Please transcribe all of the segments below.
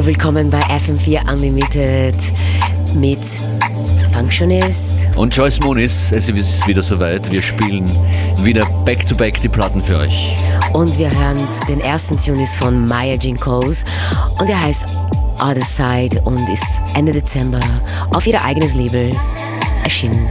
Hallo, willkommen bei FM4 Unlimited mit Functionist. Und Joyce Moonis, es ist wieder soweit. Wir spielen wieder back-to-back -back die Platten für euch. Und wir hören den ersten Tune ist von Maya Coles und er heißt Other Side und ist Ende Dezember auf ihr eigenes Label erschienen.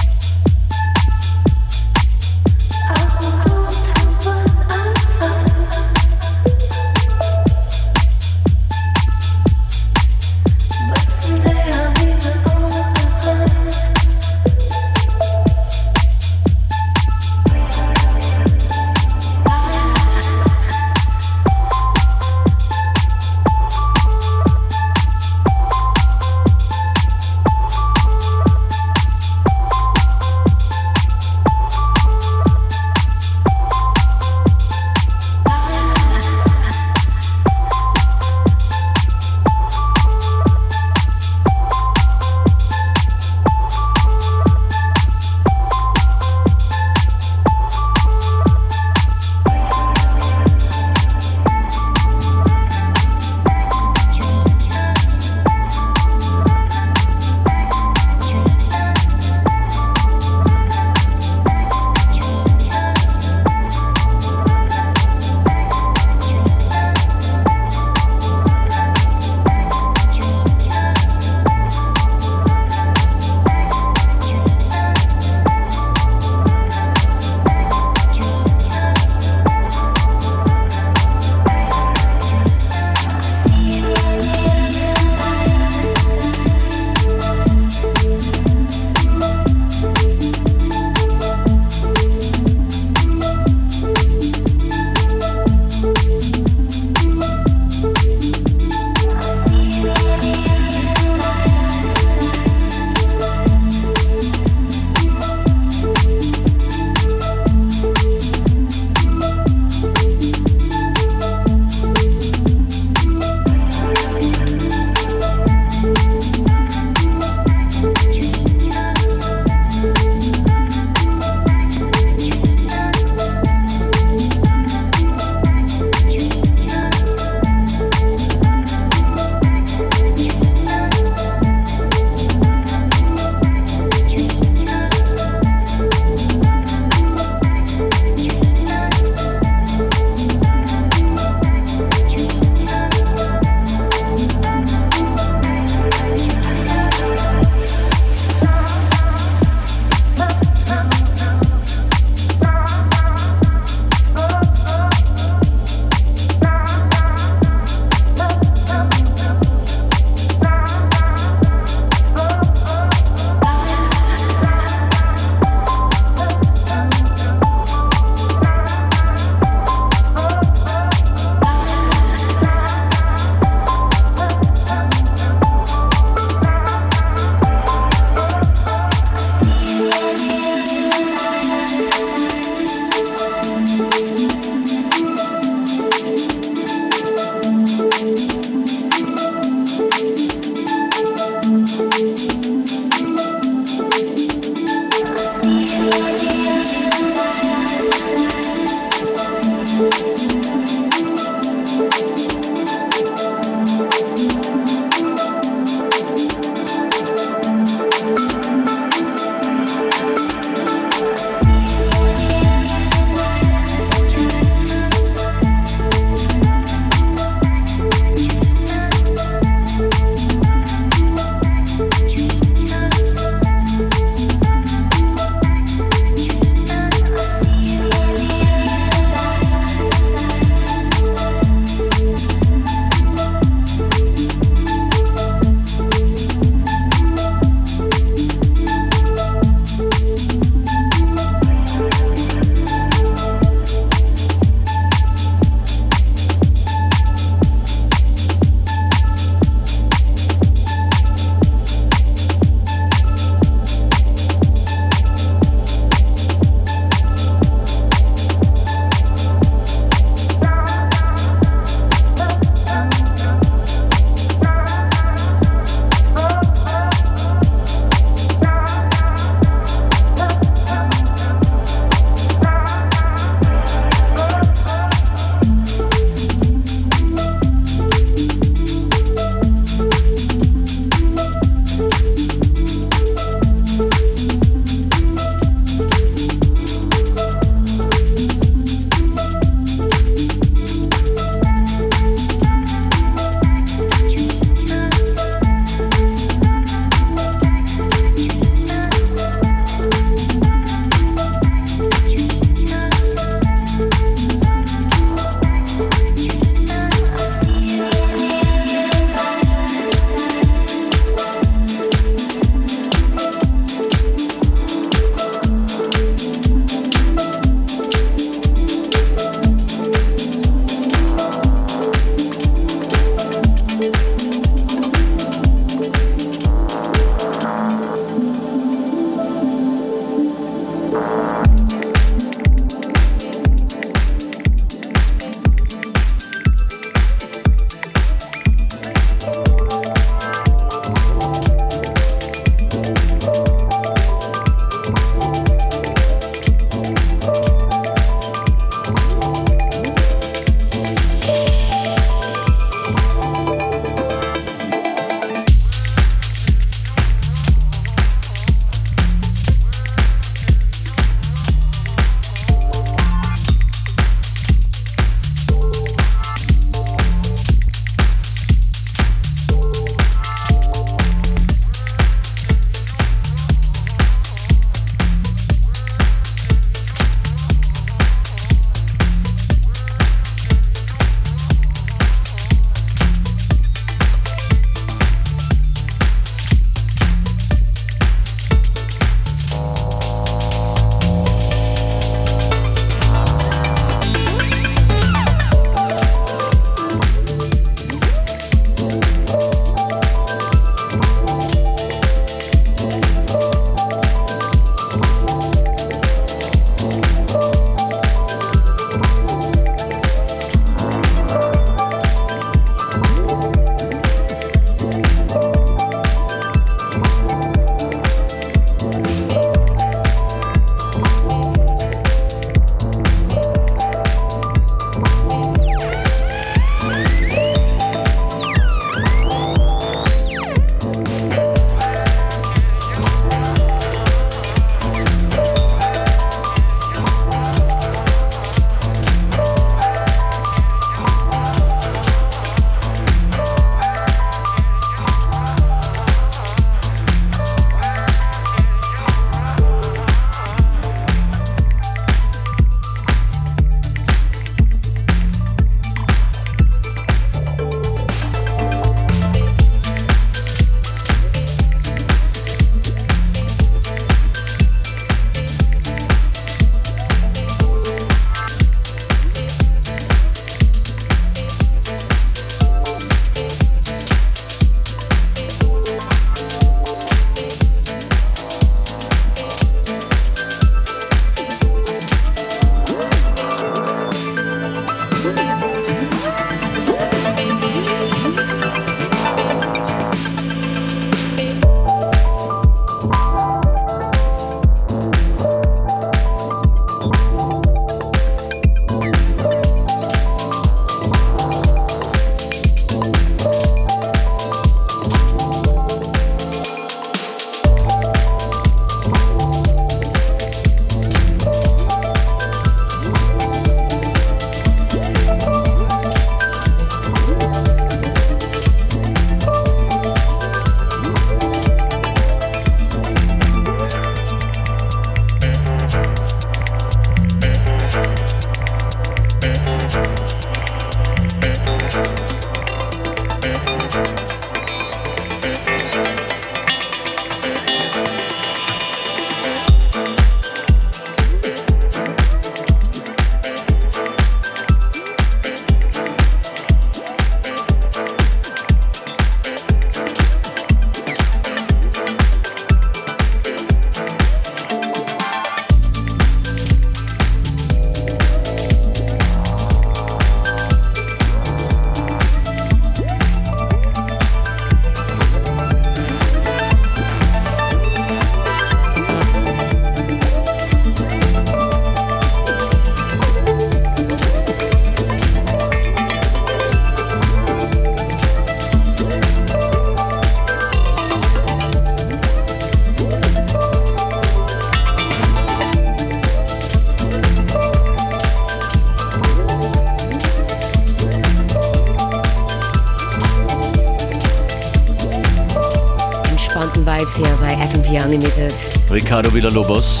Bei FM4 Unlimited. Ricardo Villalobos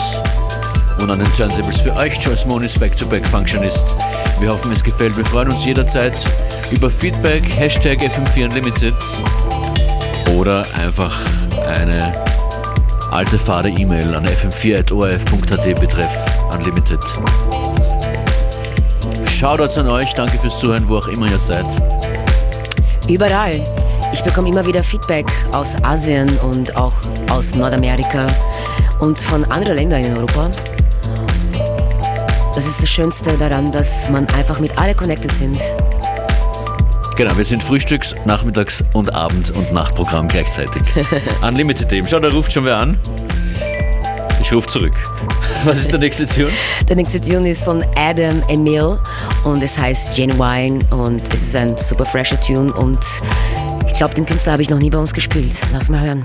und an den Turntables für euch Joyce Monis Back-to-Back Functionist. Wir hoffen, es gefällt. Wir freuen uns jederzeit über Feedback, Hashtag FM4 Unlimited oder einfach eine alte fade E-Mail an fm4.orf.at betreff Unlimited. Shoutouts an euch, danke fürs Zuhören, wo auch immer ihr seid. Überall. Ich bekomme immer wieder Feedback aus Asien und auch aus Nordamerika und von anderen Ländern in Europa. Das ist das Schönste daran, dass man einfach mit alle connected sind. Genau, wir sind Frühstücks-, Nachmittags- und Abend- und Nachtprogramm gleichzeitig. Unlimited Team. Schau, da ruft schon wer an. Ich rufe zurück. Was ist der nächste Tune? Der nächste Tune ist von Adam Emil und es heißt Genuine und es ist ein super fresher Tune und ich glaube, den Künstler habe ich noch nie bei uns gespielt. Lass mal hören.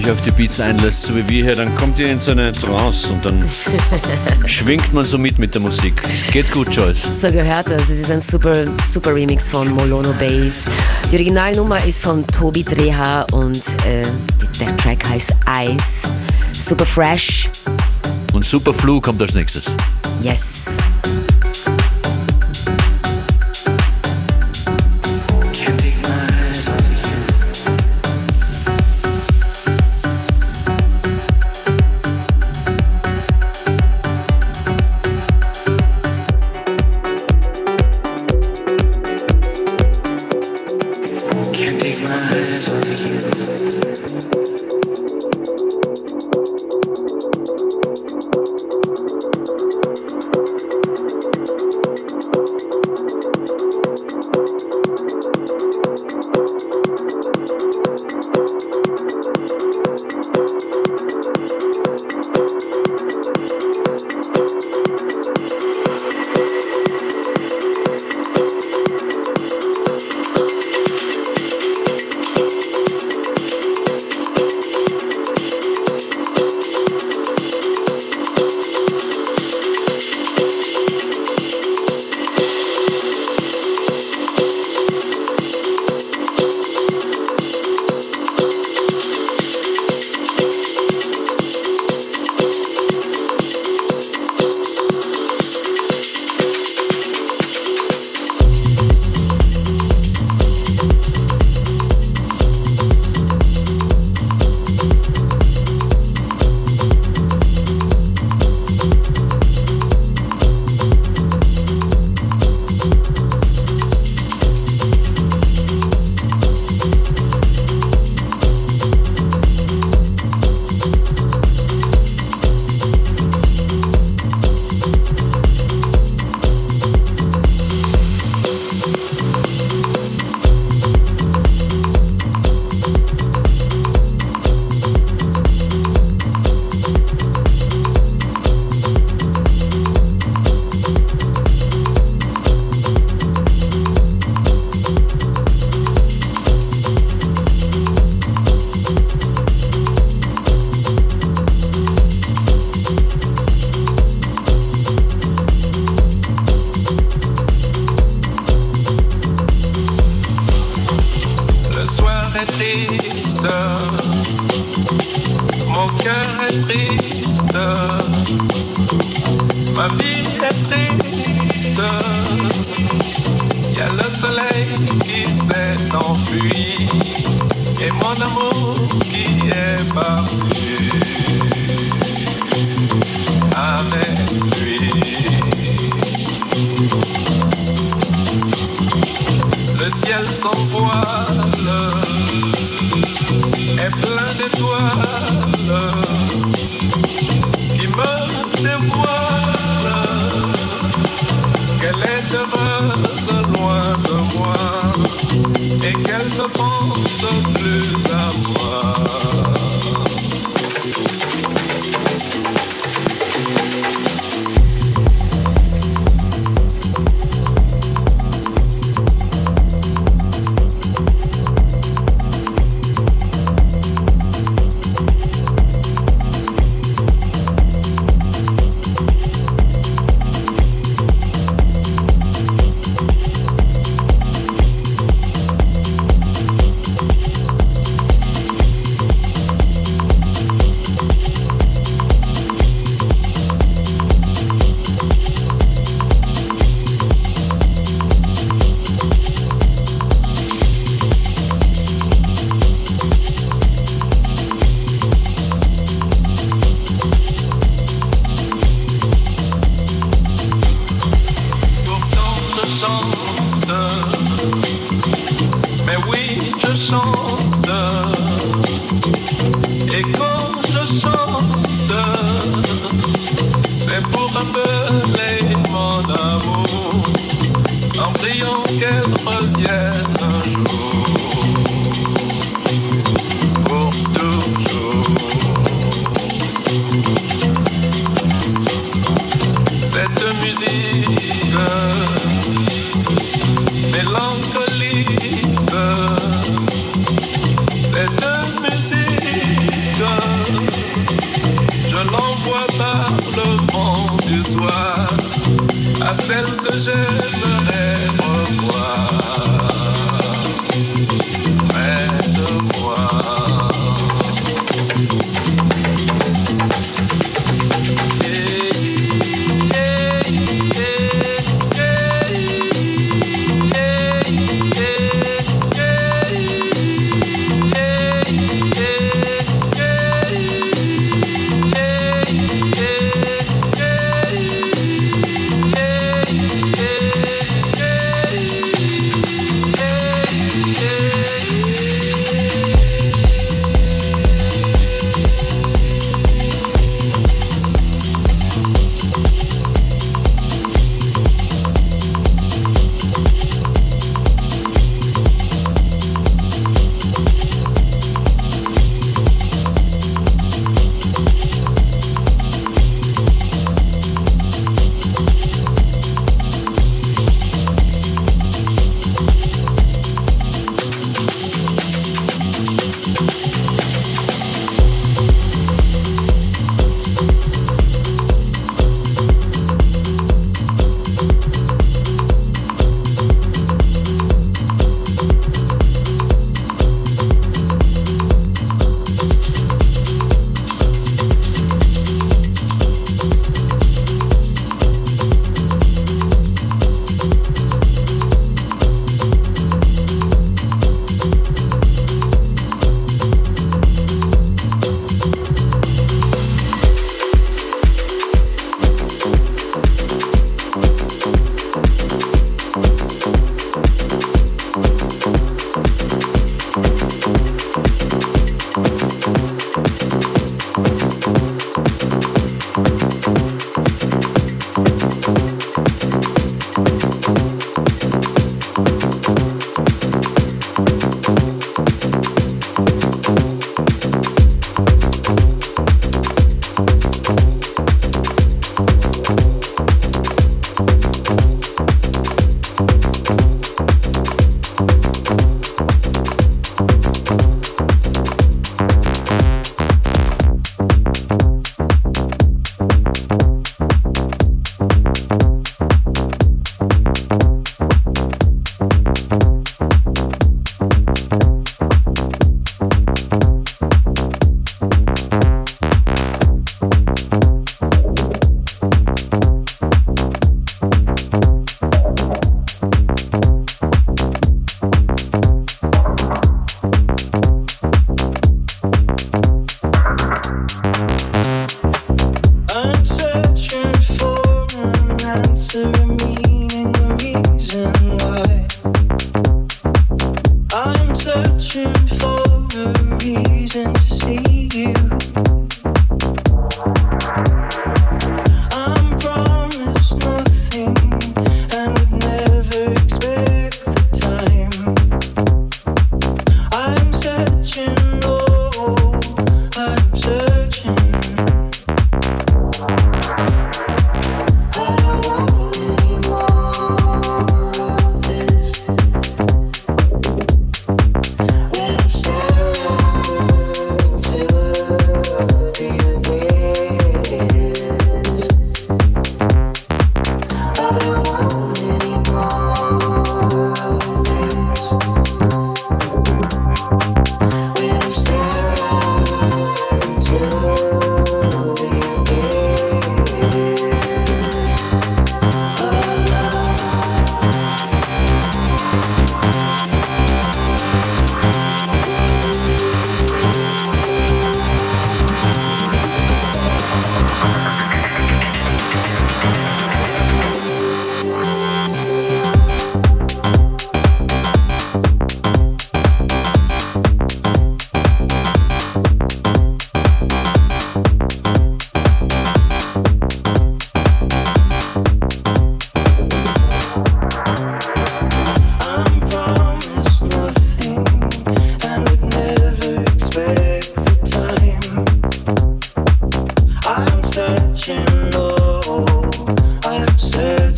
Euch auf die Beats einlässt, so wie wir hier, dann kommt ihr in so eine Trance und dann schwingt man so mit mit der Musik. Es geht gut, Joyce. So gehört das. Das ist ein super, super Remix von Molono Bass. Die Originalnummer ist von Tobi Dreha und äh, der Track heißt Ice. Super fresh. Und Super Flu kommt als nächstes. Yes.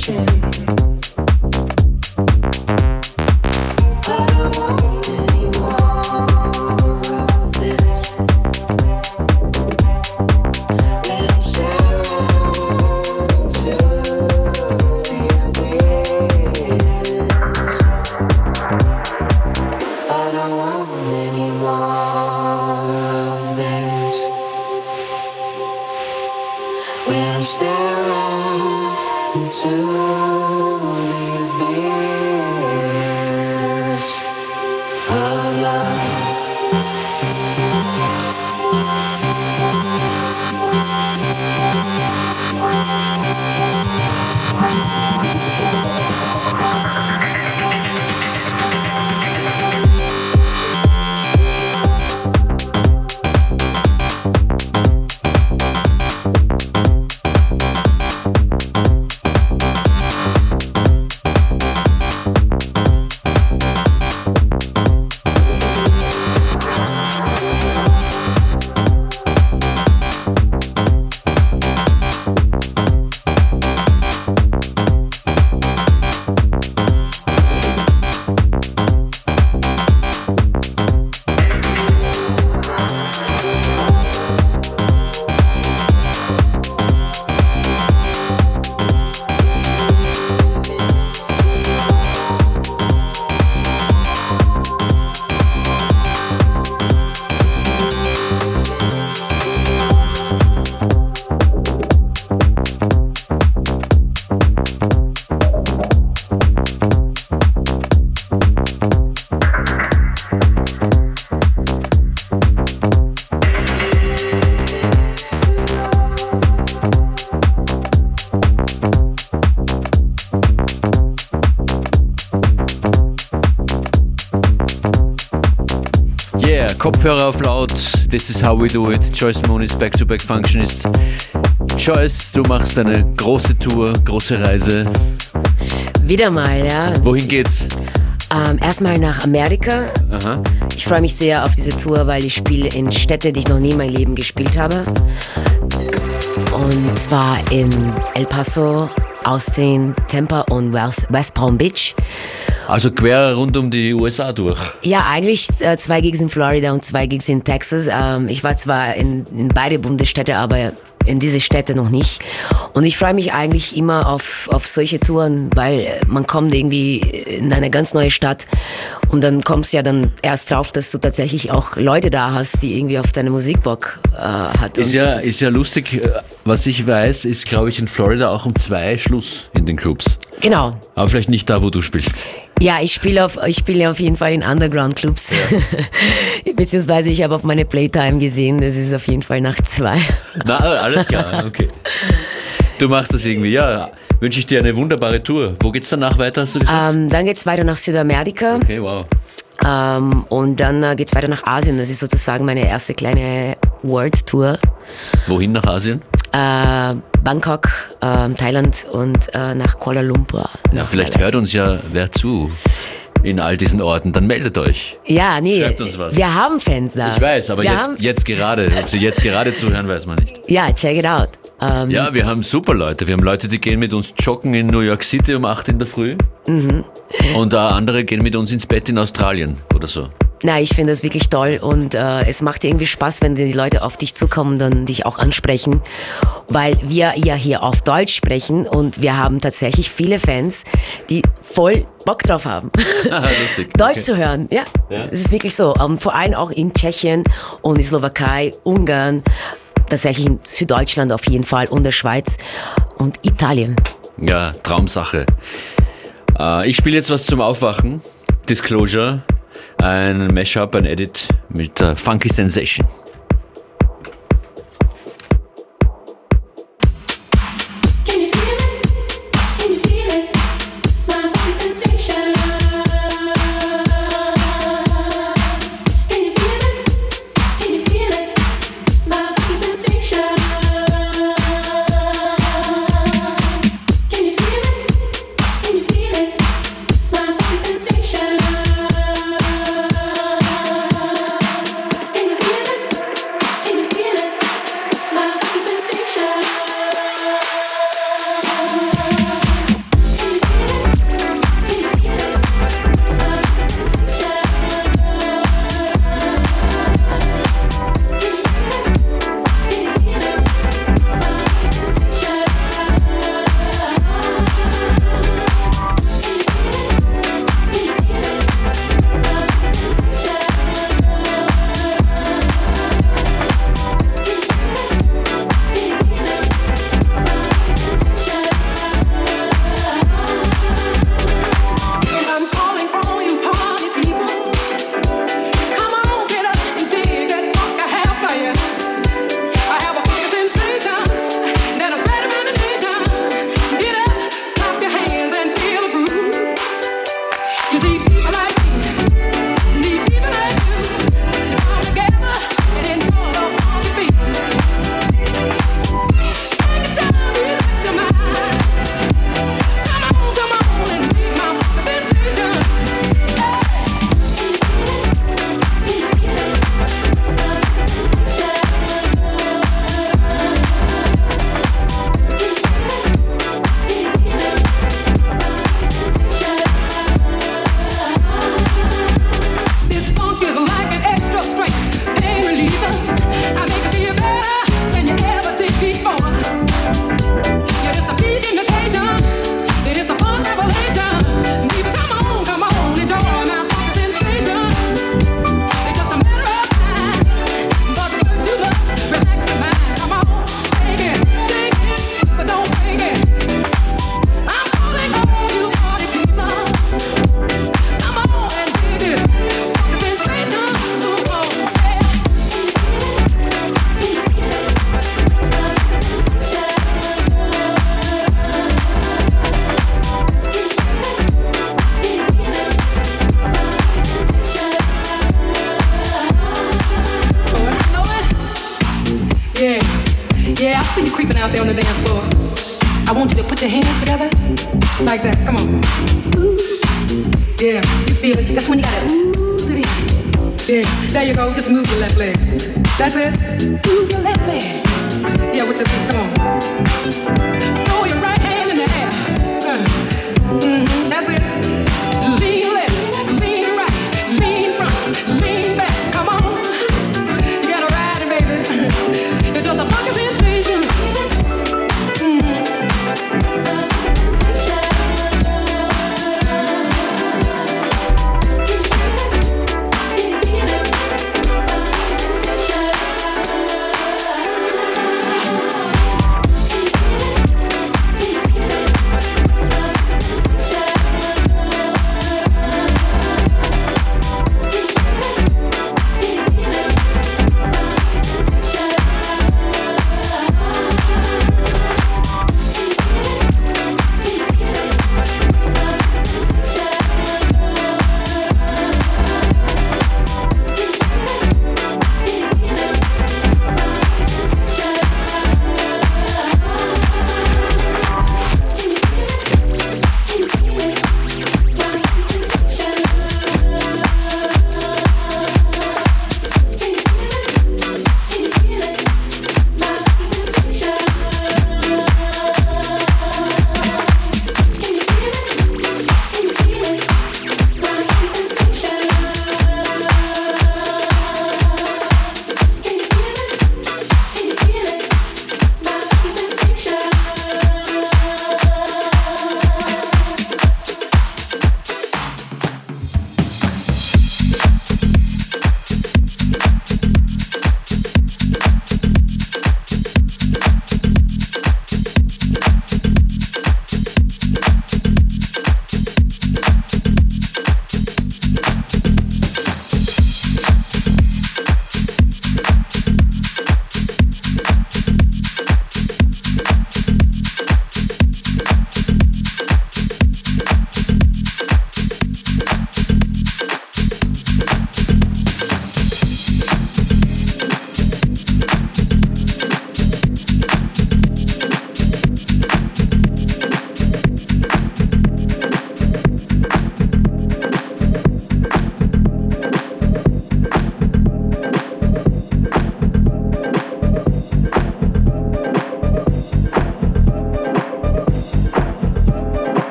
touching auf laut. This is how we do it. Joyce Moon ist Back-to-Back Functionist. Joyce, du machst eine große Tour, große Reise. Wieder mal, ja. Wohin geht's? Ähm, erstmal nach Amerika. Aha. Ich freue mich sehr auf diese Tour, weil ich spiele in Städte, die ich noch nie in meinem Leben gespielt habe. Und zwar in El Paso, Austin, Tampa und West Palm Beach. Also quer rund um die USA durch. Ja, eigentlich äh, zwei Gigs in Florida und zwei Gigs in Texas. Ähm, ich war zwar in, in beide Bundesstädte, aber in diese Städte noch nicht. Und ich freue mich eigentlich immer auf, auf solche Touren, weil man kommt irgendwie in eine ganz neue Stadt und dann kommst du ja dann erst drauf, dass du tatsächlich auch Leute da hast, die irgendwie auf deine Musik Bock äh, hat. Ist ja, ist ja lustig, was ich weiß, ist glaube ich in Florida auch um zwei Schluss in den Clubs. Genau. Aber vielleicht nicht da, wo du spielst. Ja, ich spiele auf, ich spiele auf jeden Fall in Underground-Clubs. Ja. Beziehungsweise ich habe auf meine Playtime gesehen, das ist auf jeden Fall nach zwei. Na, alles klar, okay. Du machst das irgendwie, ja. Wünsche ich dir eine wunderbare Tour. Wo geht's danach weiter, hast du gesagt? Ähm, dann geht's weiter nach Südamerika. Okay, wow. Ähm, und dann äh, geht's weiter nach Asien. Das ist sozusagen meine erste kleine World Tour. Wohin nach Asien? Äh, Bangkok, äh, Thailand und äh, nach Kuala Lumpur. Na, vielleicht hört uns ja wer zu in all diesen Orten, dann meldet euch. Ja, nee. Schreibt uns was. Wir haben Fans da. Ich weiß, aber jetzt, jetzt gerade, ob sie jetzt gerade zuhören, weiß man nicht. Ja, check it out. Um, ähm, ja, wir haben super Leute. Wir haben Leute, die gehen mit uns joggen in New York City um 8 in der Früh. Mhm. Und andere gehen mit uns ins Bett in Australien oder so. Na, ich finde das wirklich toll und äh, es macht irgendwie Spaß, wenn die Leute auf dich zukommen und dann dich auch ansprechen, weil wir ja hier auf Deutsch sprechen und wir haben tatsächlich viele Fans, die voll Bock drauf haben, Deutsch okay. zu hören. Ja, es ja. ist wirklich so. Um, vor allem auch in Tschechien und in Slowakei, Ungarn, tatsächlich in Süddeutschland auf jeden Fall und der Schweiz und Italien. Ja, Traumsache. Äh, ich spiele jetzt was zum Aufwachen. Disclosure ein Mashup, ein Edit mit uh, Funky Sensation. That's it.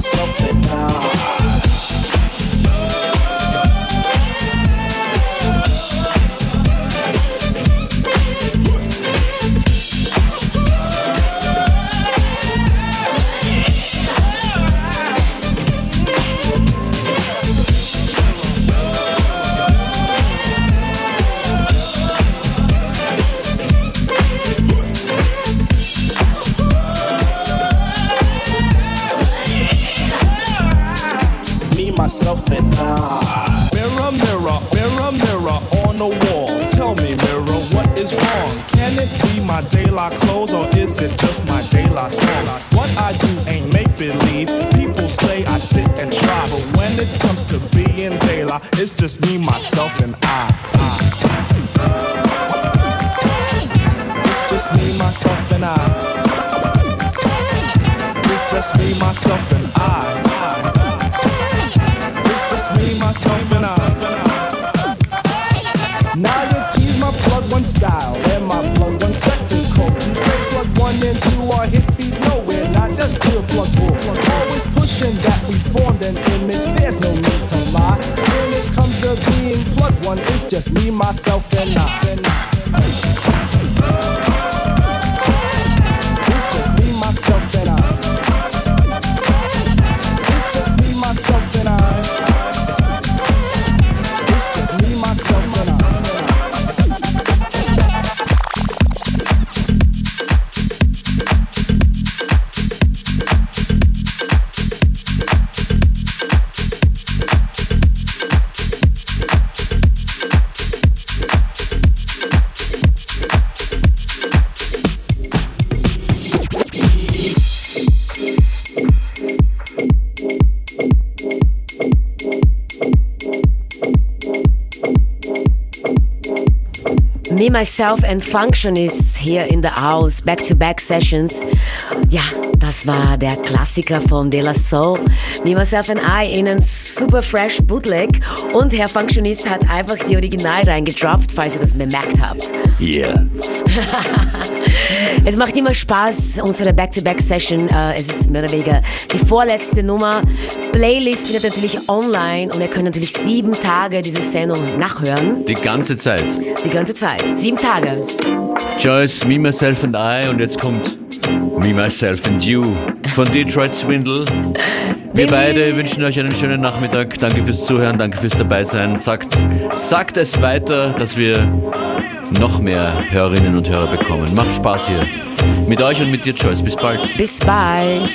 myself and now Me, Myself and Functionists hier in the House, Back-to-Back Sessions. Ja, das war der Klassiker von De La Soul. Me, Myself and I in ein super fresh Bootleg. Und Herr Functionist hat einfach die Original reingedroppt, falls ihr das bemerkt habt. Yeah. Es macht immer Spaß, unsere Back-to-Back-Session. Äh, es ist mehr oder weniger die vorletzte Nummer. Playlist findet natürlich online und ihr könnt natürlich sieben Tage diese Sendung nachhören. Die ganze Zeit. Die ganze Zeit. Sieben Tage. Joyce, Me, Myself and I und jetzt kommt Me, Myself and You von Detroit Swindle. Wir beide wünschen euch einen schönen Nachmittag. Danke fürs Zuhören, danke fürs Dabeisein. Sagt, sagt es weiter, dass wir noch mehr Hörerinnen und Hörer bekommen. Macht Spaß hier. Mit euch und mit dir, Joyce. Bis bald. Bis bald.